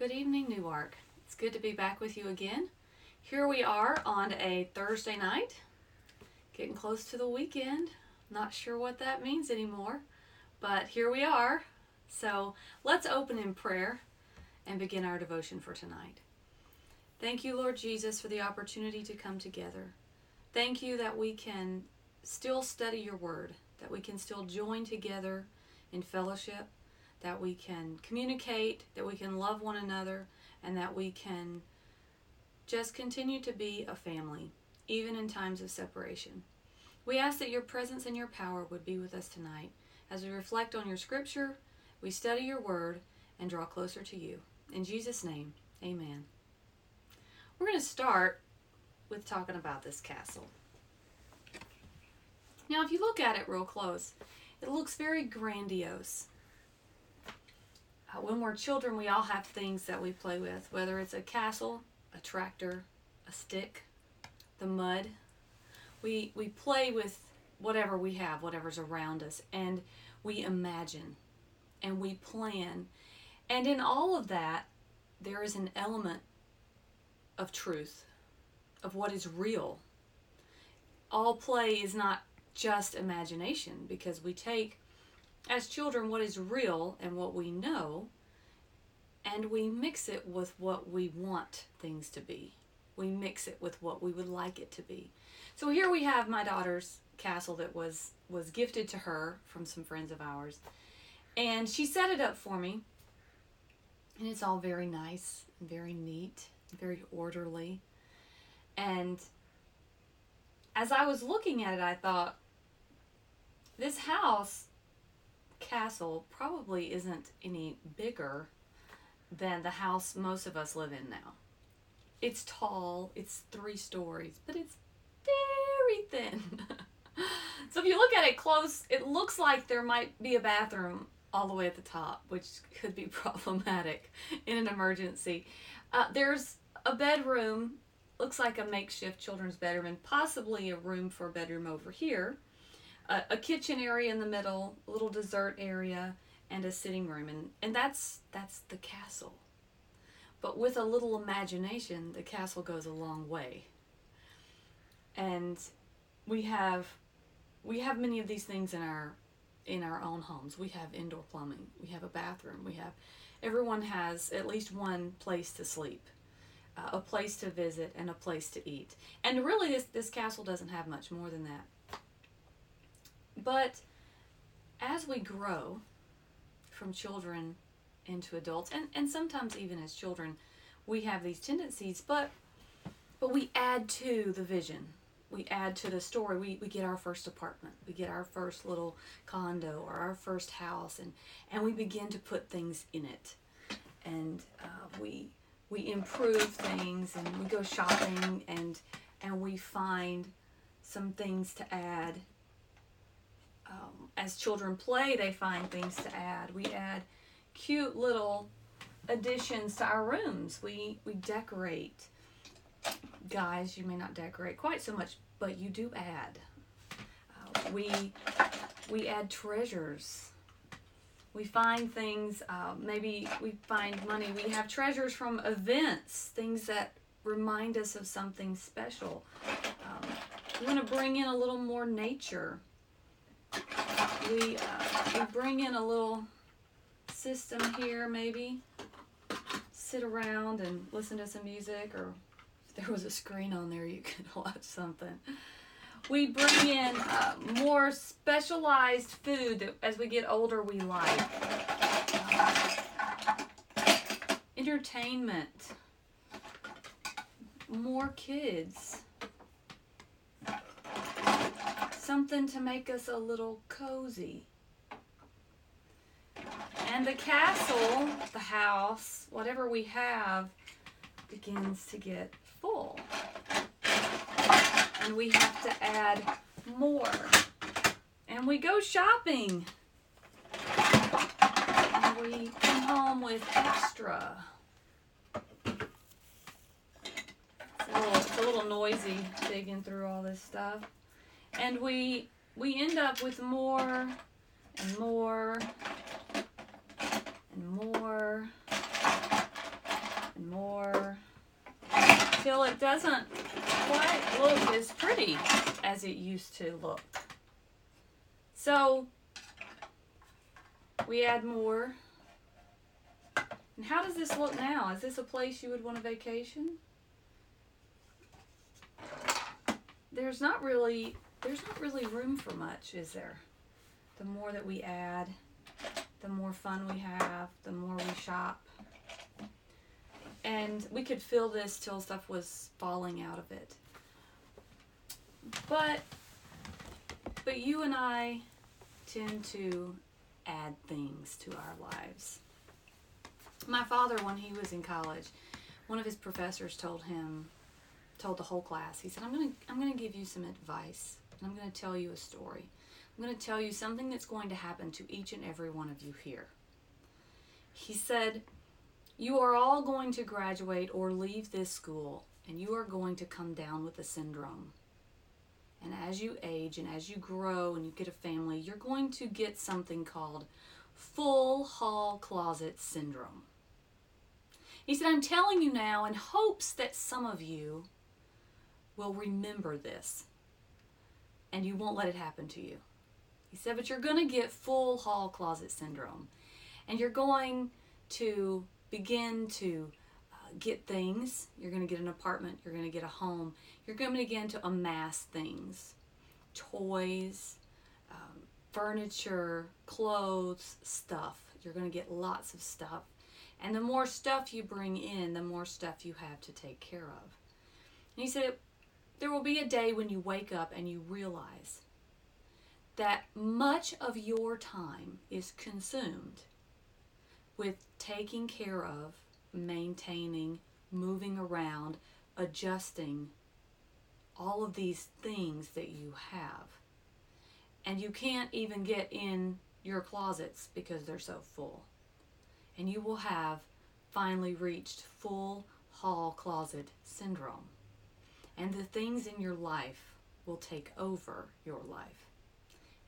Good evening, Newark. It's good to be back with you again. Here we are on a Thursday night, getting close to the weekend. Not sure what that means anymore, but here we are. So let's open in prayer and begin our devotion for tonight. Thank you, Lord Jesus, for the opportunity to come together. Thank you that we can still study your word, that we can still join together in fellowship, that we can communicate, that we can love one another, and that we can just continue to be a family, even in times of separation. We ask that your presence and your power would be with us tonight as we reflect on your scripture, we study your word, and draw closer to you. In Jesus' name, amen. We're going to start with talking about this castle. Now, if you look at it real close, it looks very grandiose. Uh, when we're children, we all have things that we play with, whether it's a castle, a tractor, a stick, the mud. We, we play with whatever we have, whatever's around us, and we imagine and we plan. And in all of that, there is an element of truth, of what is real. All play is not just imagination because we take, as children, what is real and what we know, and we mix it with what we want things to be. We mix it with what we would like it to be. So here we have my daughter's castle that was was gifted to her from some friends of ours. And she set it up for me. And it's all very nice, very neat, very orderly. And as I was looking at it, I thought, this house castle probably isn't any bigger than the house most of us live in now. It's tall, it's three stories, but it's very thin. so if you look at it close, it looks like there might be a bathroom all the way at the top, which could be problematic in an emergency. Uh, there's a bedroom, looks like a makeshift children's bedroom, and possibly a room for a bedroom over here a, a kitchen area in the middle, a little dessert area, and a sitting room, and and that's that's the castle. But with a little imagination, the castle goes a long way. And we have we have many of these things in our in our own homes. We have indoor plumbing. We have a bathroom. We have everyone has at least one place to sleep, uh, a place to visit, and a place to eat. And really, this this castle doesn't have much more than that. But as we grow from children into adults, and, and sometimes even as children, we have these tendencies, but but we add to the vision. We add to the story. We, we get our first apartment. We get our first little condo or our first house, and, and we begin to put things in it. And uh, we we improve things, and we go shopping, and and we find some things to add um, as children play, they find things to add. We add cute little additions to our rooms. We we decorate. Guys, you may not decorate quite so much, but you do add. Uh, we we add treasures. We find things. Uh, maybe we find money. We have treasures from events, things that remind us of something special. Um, we want to bring in a little more nature we, uh, we bring in a little system here maybe. Sit around and listen to some music or if there was a screen on there you could watch something. We bring in uh, more specialized food that as we get older we like. Entertainment. More kids something to make us a little cozy. And the castle, the house, whatever we have, begins to get full. And we have to add more. And we go shopping. And we come home with extra. It's a little, it's a little noisy digging through all this stuff and we we end up with more and more and more and more until it doesn't quite look as pretty as it used to look. So we add more. And how does this look now? Is this a place you would want to vacation? There's not really there's not really room for much, is there? The more that we add, the more fun we have, the more we shop. And we could fill this till stuff was falling out of it. But but you and I tend to add things to our lives. My father when he was in college, one of his professors told him told the whole class. He said, "I'm going to I'm going to give you some advice. And I'm going to tell you a story. I'm going to tell you something that's going to happen to each and every one of you here. He said, You are all going to graduate or leave this school, and you are going to come down with a syndrome. And as you age and as you grow and you get a family, you're going to get something called full hall closet syndrome. He said, I'm telling you now in hopes that some of you will remember this and you won't let it happen to you. He said, but you're going to get full hall closet syndrome. And you're going to begin to uh, get things. You're going to get an apartment. You're going to get a home. You're going to begin to amass things toys, um, furniture, clothes, stuff. You're going to get lots of stuff. And the more stuff you bring in, the more stuff you have to take care of. And he said, there will be a day when you wake up and you realize that much of your time is consumed with taking care of, maintaining, moving around, adjusting all of these things that you have. And you can't even get in your closets because they're so full. And you will have finally reached full hall closet syndrome. And the things in your life will take over your life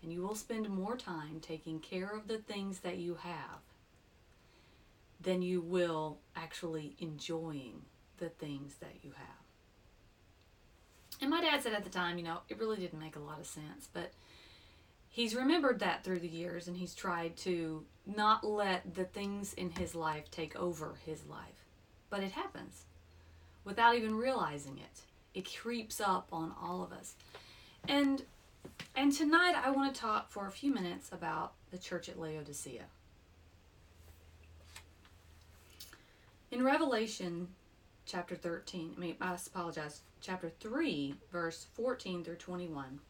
and you will spend more time taking care of the things that you have than you will actually enjoying the things that you have. And my dad said at the time, you know, it really didn't make a lot of sense, but he's remembered that through the years and he's tried to not let the things in his life take over his life. But it happens without even realizing it. It creeps up on all of us. And and tonight I want to talk for a few minutes about the church at Laodicea. In Revelation chapter 13, I mean, I apologize, chapter 3, verse 14 through 21,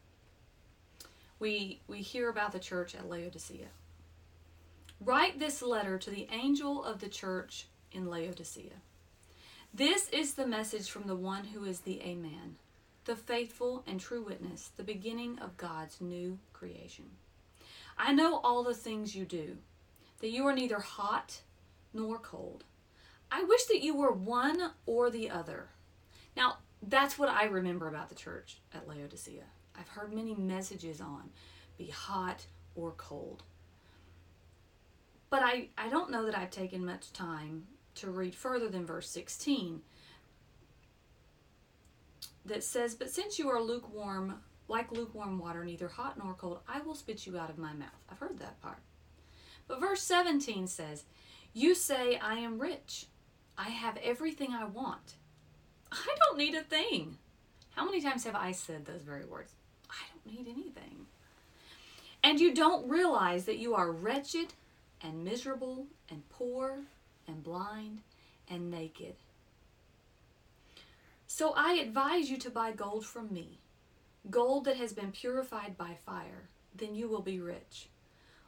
we, we hear about the church at Laodicea. Write this letter to the angel of the church in Laodicea. This is the message from the one who is the Amen the faithful and true witness, the beginning of God's new creation. I know all the things you do, that you are neither hot nor cold. I wish that you were one or the other. Now, that's what I remember about the church at Laodicea. I've heard many messages on be hot or cold. But I, I don't know that I've taken much time to read further than verse 16 that says, But since you are lukewarm, like lukewarm water, neither hot nor cold, I will spit you out of my mouth. I've heard that part. But verse 17 says, You say, I am rich. I have everything I want. I don't need a thing. How many times have I said those very words? I don't need anything. And you don't realize that you are wretched and miserable and poor and blind and naked. So I advise you to buy gold from me, gold that has been purified by fire, then you will be rich.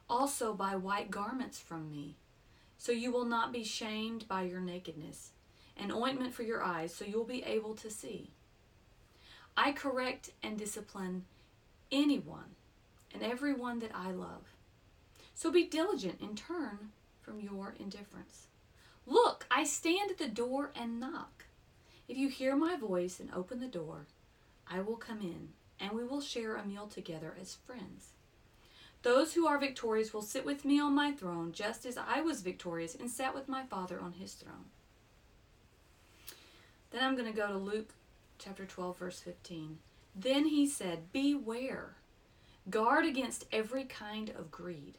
Also buy white garments from me, so you will not be shamed by your nakedness, and ointment for your eyes, so you will be able to see. I correct and discipline anyone and everyone that I love. So be diligent and turn from your indifference. Look, I stand at the door and knock. If you hear my voice and open the door, I will come in, and we will share a meal together as friends. Those who are victorious will sit with me on my throne, just as I was victorious and sat with my Father on his throne. Then I'm going to go to Luke chapter 12, verse 15. Then he said, Beware, guard against every kind of greed.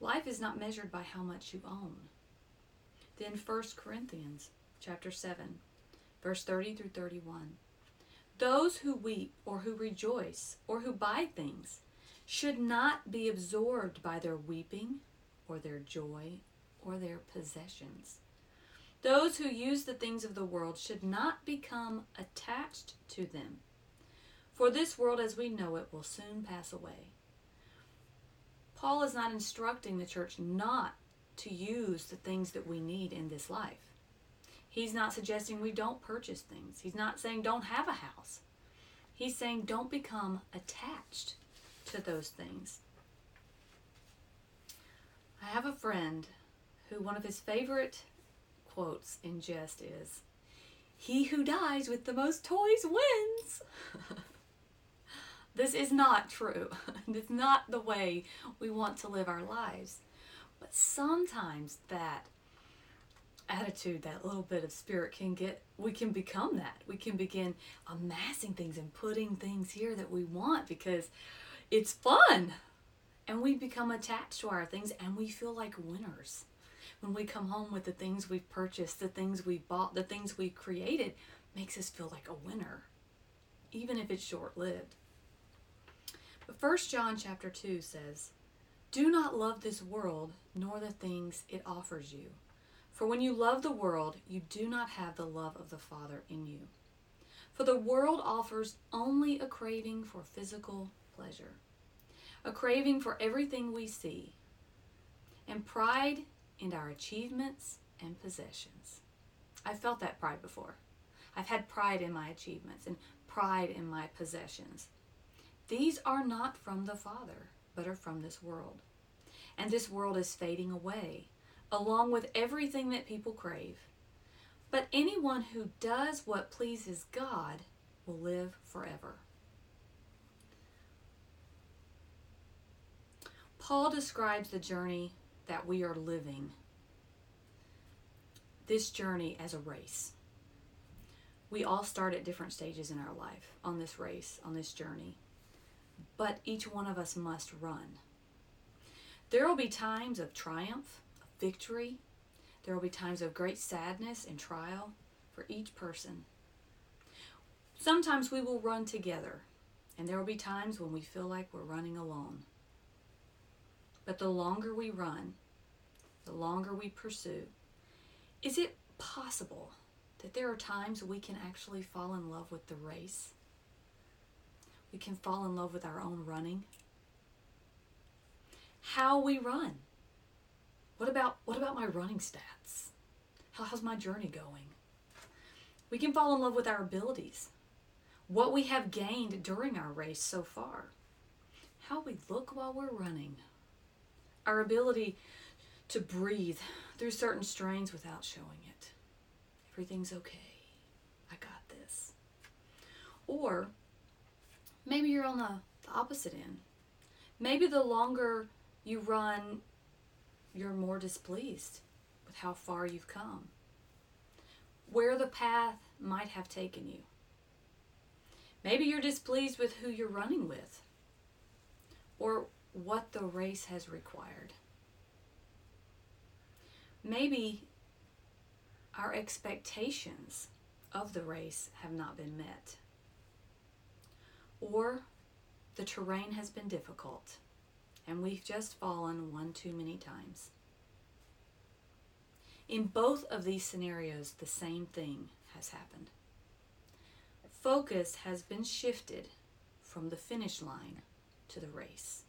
Life is not measured by how much you own. Then 1 Corinthians chapter 7, verse 30 through 31. Those who weep or who rejoice or who buy things should not be absorbed by their weeping or their joy or their possessions. Those who use the things of the world should not become attached to them. For this world as we know it will soon pass away. Paul is not instructing the church not to use the things that we need in this life. He's not suggesting we don't purchase things. He's not saying don't have a house. He's saying don't become attached to those things. I have a friend who one of his favorite quotes in jest is He who dies with the most toys wins. this is not true. it's not the way we want to live our lives. But sometimes that attitude, that little bit of spirit can get, we can become that. We can begin amassing things and putting things here that we want because it's fun. And we become attached to our things and we feel like winners. When we come home with the things we've purchased, the things we bought, the things we created, makes us feel like a winner, even if it's short lived. But First John chapter 2 says, Do not love this world nor the things it offers you. For when you love the world, you do not have the love of the Father in you. For the world offers only a craving for physical pleasure, a craving for everything we see, and pride in our achievements and possessions. I've felt that pride before. I've had pride in my achievements and pride in my possessions. These are not from the Father, but are from this world. And this world is fading away, along with everything that people crave. But anyone who does what pleases God will live forever. Paul describes the journey that we are living, this journey as a race. We all start at different stages in our life on this race, on this journey, but each one of us must run. There will be times of triumph, of victory. There will be times of great sadness and trial for each person. Sometimes we will run together, and there will be times when we feel like we're running alone. But the longer we run, the longer we pursue, is it possible that there are times we can actually fall in love with the race? We can fall in love with our own running. How we run. What about what about my running stats? How, how's my journey going? We can fall in love with our abilities. What we have gained during our race so far. How we look while we're running our ability to breathe through certain strains without showing it. Everything's okay. I got this. Or maybe you're on the, the opposite end. Maybe the longer you run, you're more displeased with how far you've come, where the path might have taken you. Maybe you're displeased with who you're running with, or what the race has required. Maybe our expectations of the race have not been met, or the terrain has been difficult and we've just fallen one too many times. In both of these scenarios, the same thing has happened. Focus has been shifted from the finish line to the race.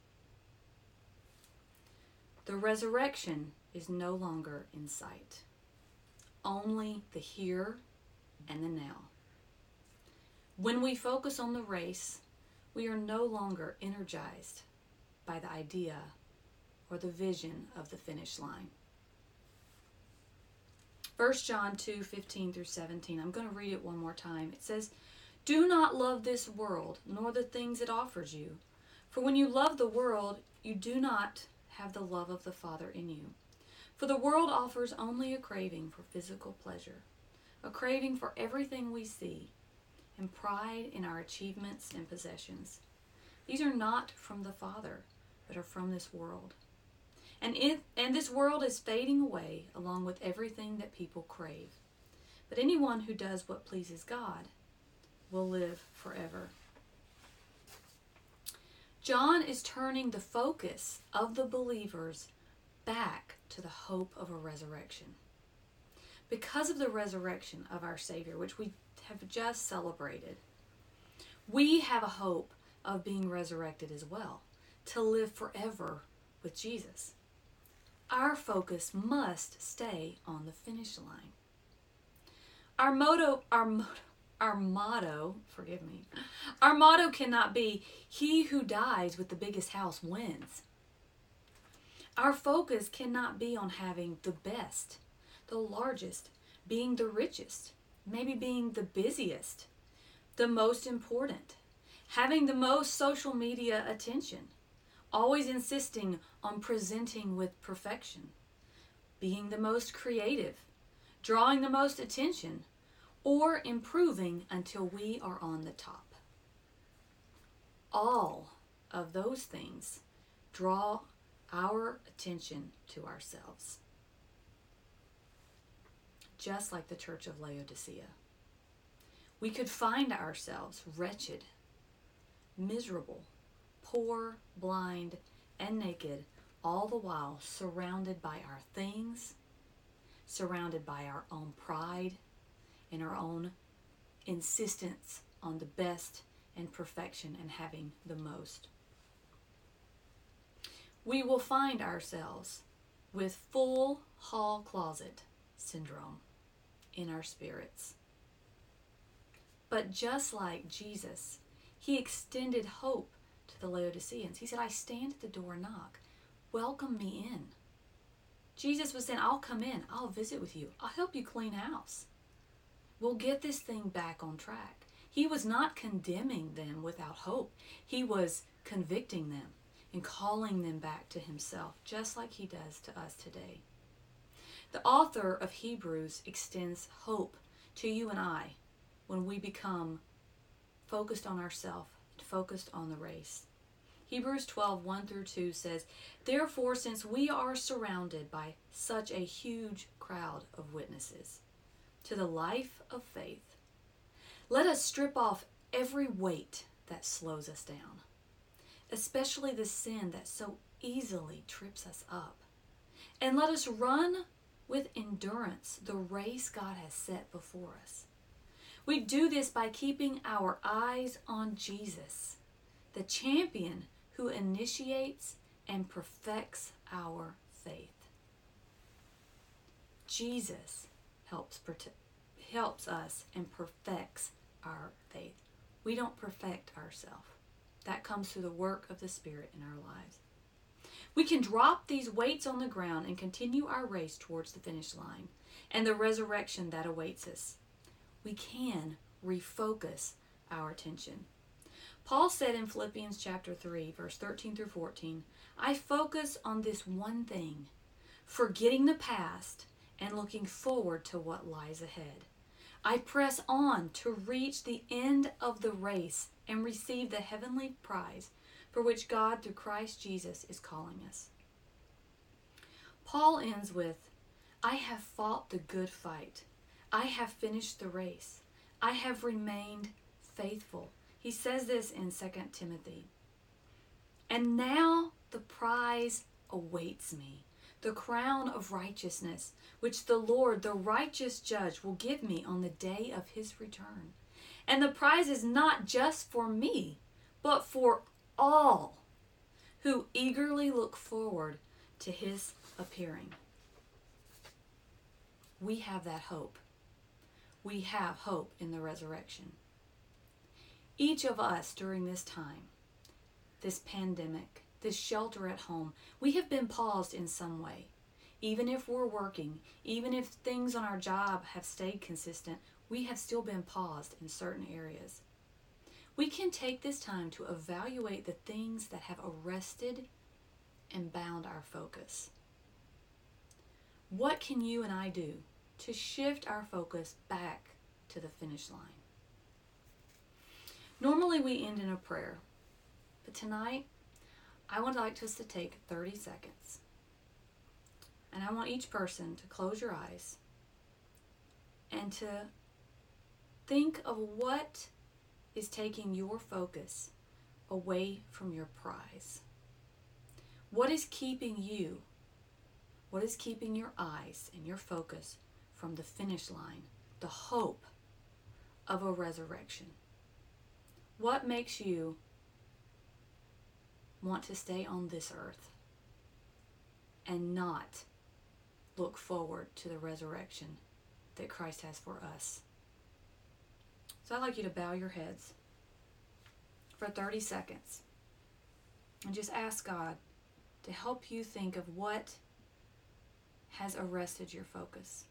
The resurrection is no longer in sight, only the here and the now. When we focus on the race, we are no longer energized by the idea or the vision of the finish line. 1 John 2 15 through 17. I'm going to read it one more time. It says, Do not love this world, nor the things it offers you. For when you love the world, you do not have the love of the Father in you. For the world offers only a craving for physical pleasure, a craving for everything we see, and pride in our achievements and possessions. These are not from the Father, but are from this world. And, and this world is fading away along with everything that people crave. But anyone who does what pleases God will live forever. John is turning the focus of the believers back to the hope of a resurrection. Because of the resurrection of our Savior, which we have just celebrated, we have a hope of being resurrected as well, to live forever with Jesus. Our focus must stay on the finish line. Our motto, our motto, our motto, forgive me, our motto cannot be, He who dies with the biggest house wins. Our focus cannot be on having the best, the largest, being the richest, maybe being the busiest, the most important, having the most social media attention, always insisting on presenting with perfection, being the most creative, drawing the most attention, or improving until we are on the top. All of those things draw our attention to ourselves, just like the church of Laodicea. We could find ourselves wretched, miserable, poor, blind, and naked, all the while surrounded by our things, surrounded by our own pride and our own insistence on the best and perfection and having the most. We will find ourselves with full hall closet syndrome in our spirits. But just like Jesus, he extended hope to the Laodiceans. He said, I stand at the door and knock. Welcome me in. Jesus was saying, I'll come in. I'll visit with you. I'll help you clean house. We'll get this thing back on track. He was not condemning them without hope. He was convicting them and calling them back to himself, just like he does to us today. The author of Hebrews extends hope to you and I when we become focused on ourselves, and focused on the race. Hebrews 12, 1 through 2 says, Therefore, since we are surrounded by such a huge crowd of witnesses to the life of faith, let us strip off every weight that slows us down especially the sin that so easily trips us up. And let us run with endurance the race God has set before us. We do this by keeping our eyes on Jesus, the champion who initiates and perfects our faith. Jesus helps helps us and perfects our faith. We don't perfect ourselves. That comes through the work of the Spirit in our lives. We can drop these weights on the ground and continue our race towards the finish line and the resurrection that awaits us. We can refocus our attention. Paul said in Philippians chapter 3, verse 13 through 14, I focus on this one thing, forgetting the past and looking forward to what lies ahead. I press on to reach the end of the race and receive the heavenly prize for which God, through Christ Jesus, is calling us. Paul ends with, I have fought the good fight. I have finished the race. I have remained faithful. He says this in 2 Timothy. And now the prize awaits me the crown of righteousness, which the Lord, the righteous judge, will give me on the day of his return. And the prize is not just for me, but for all who eagerly look forward to his appearing. We have that hope. We have hope in the resurrection. Each of us during this time, this pandemic, this shelter at home, we have been paused in some way. Even if we're working, even if things on our job have stayed consistent, we have still been paused in certain areas. We can take this time to evaluate the things that have arrested and bound our focus. What can you and I do to shift our focus back to the finish line. Normally we end in a prayer, but tonight I would like us to take 30 seconds. And I want each person to close your eyes and to think of what is taking your focus away from your prize. What is keeping you? What is keeping your eyes and your focus from the finish line, the hope of a resurrection? What makes you want to stay on this earth and not look forward to the resurrection that Christ has for us? So I'd like you to bow your heads for 30 seconds and just ask God to help you think of what has arrested your focus.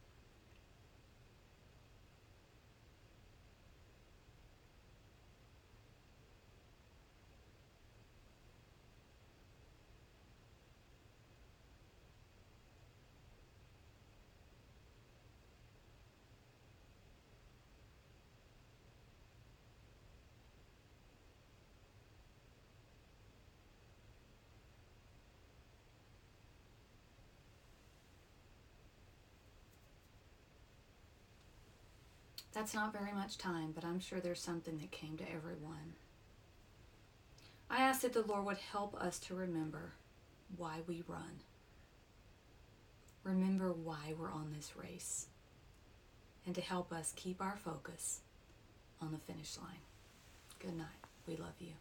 That's not very much time, but I'm sure there's something that came to everyone. I ask that the Lord would help us to remember why we run. Remember why we're on this race. And to help us keep our focus on the finish line. Good night. We love you.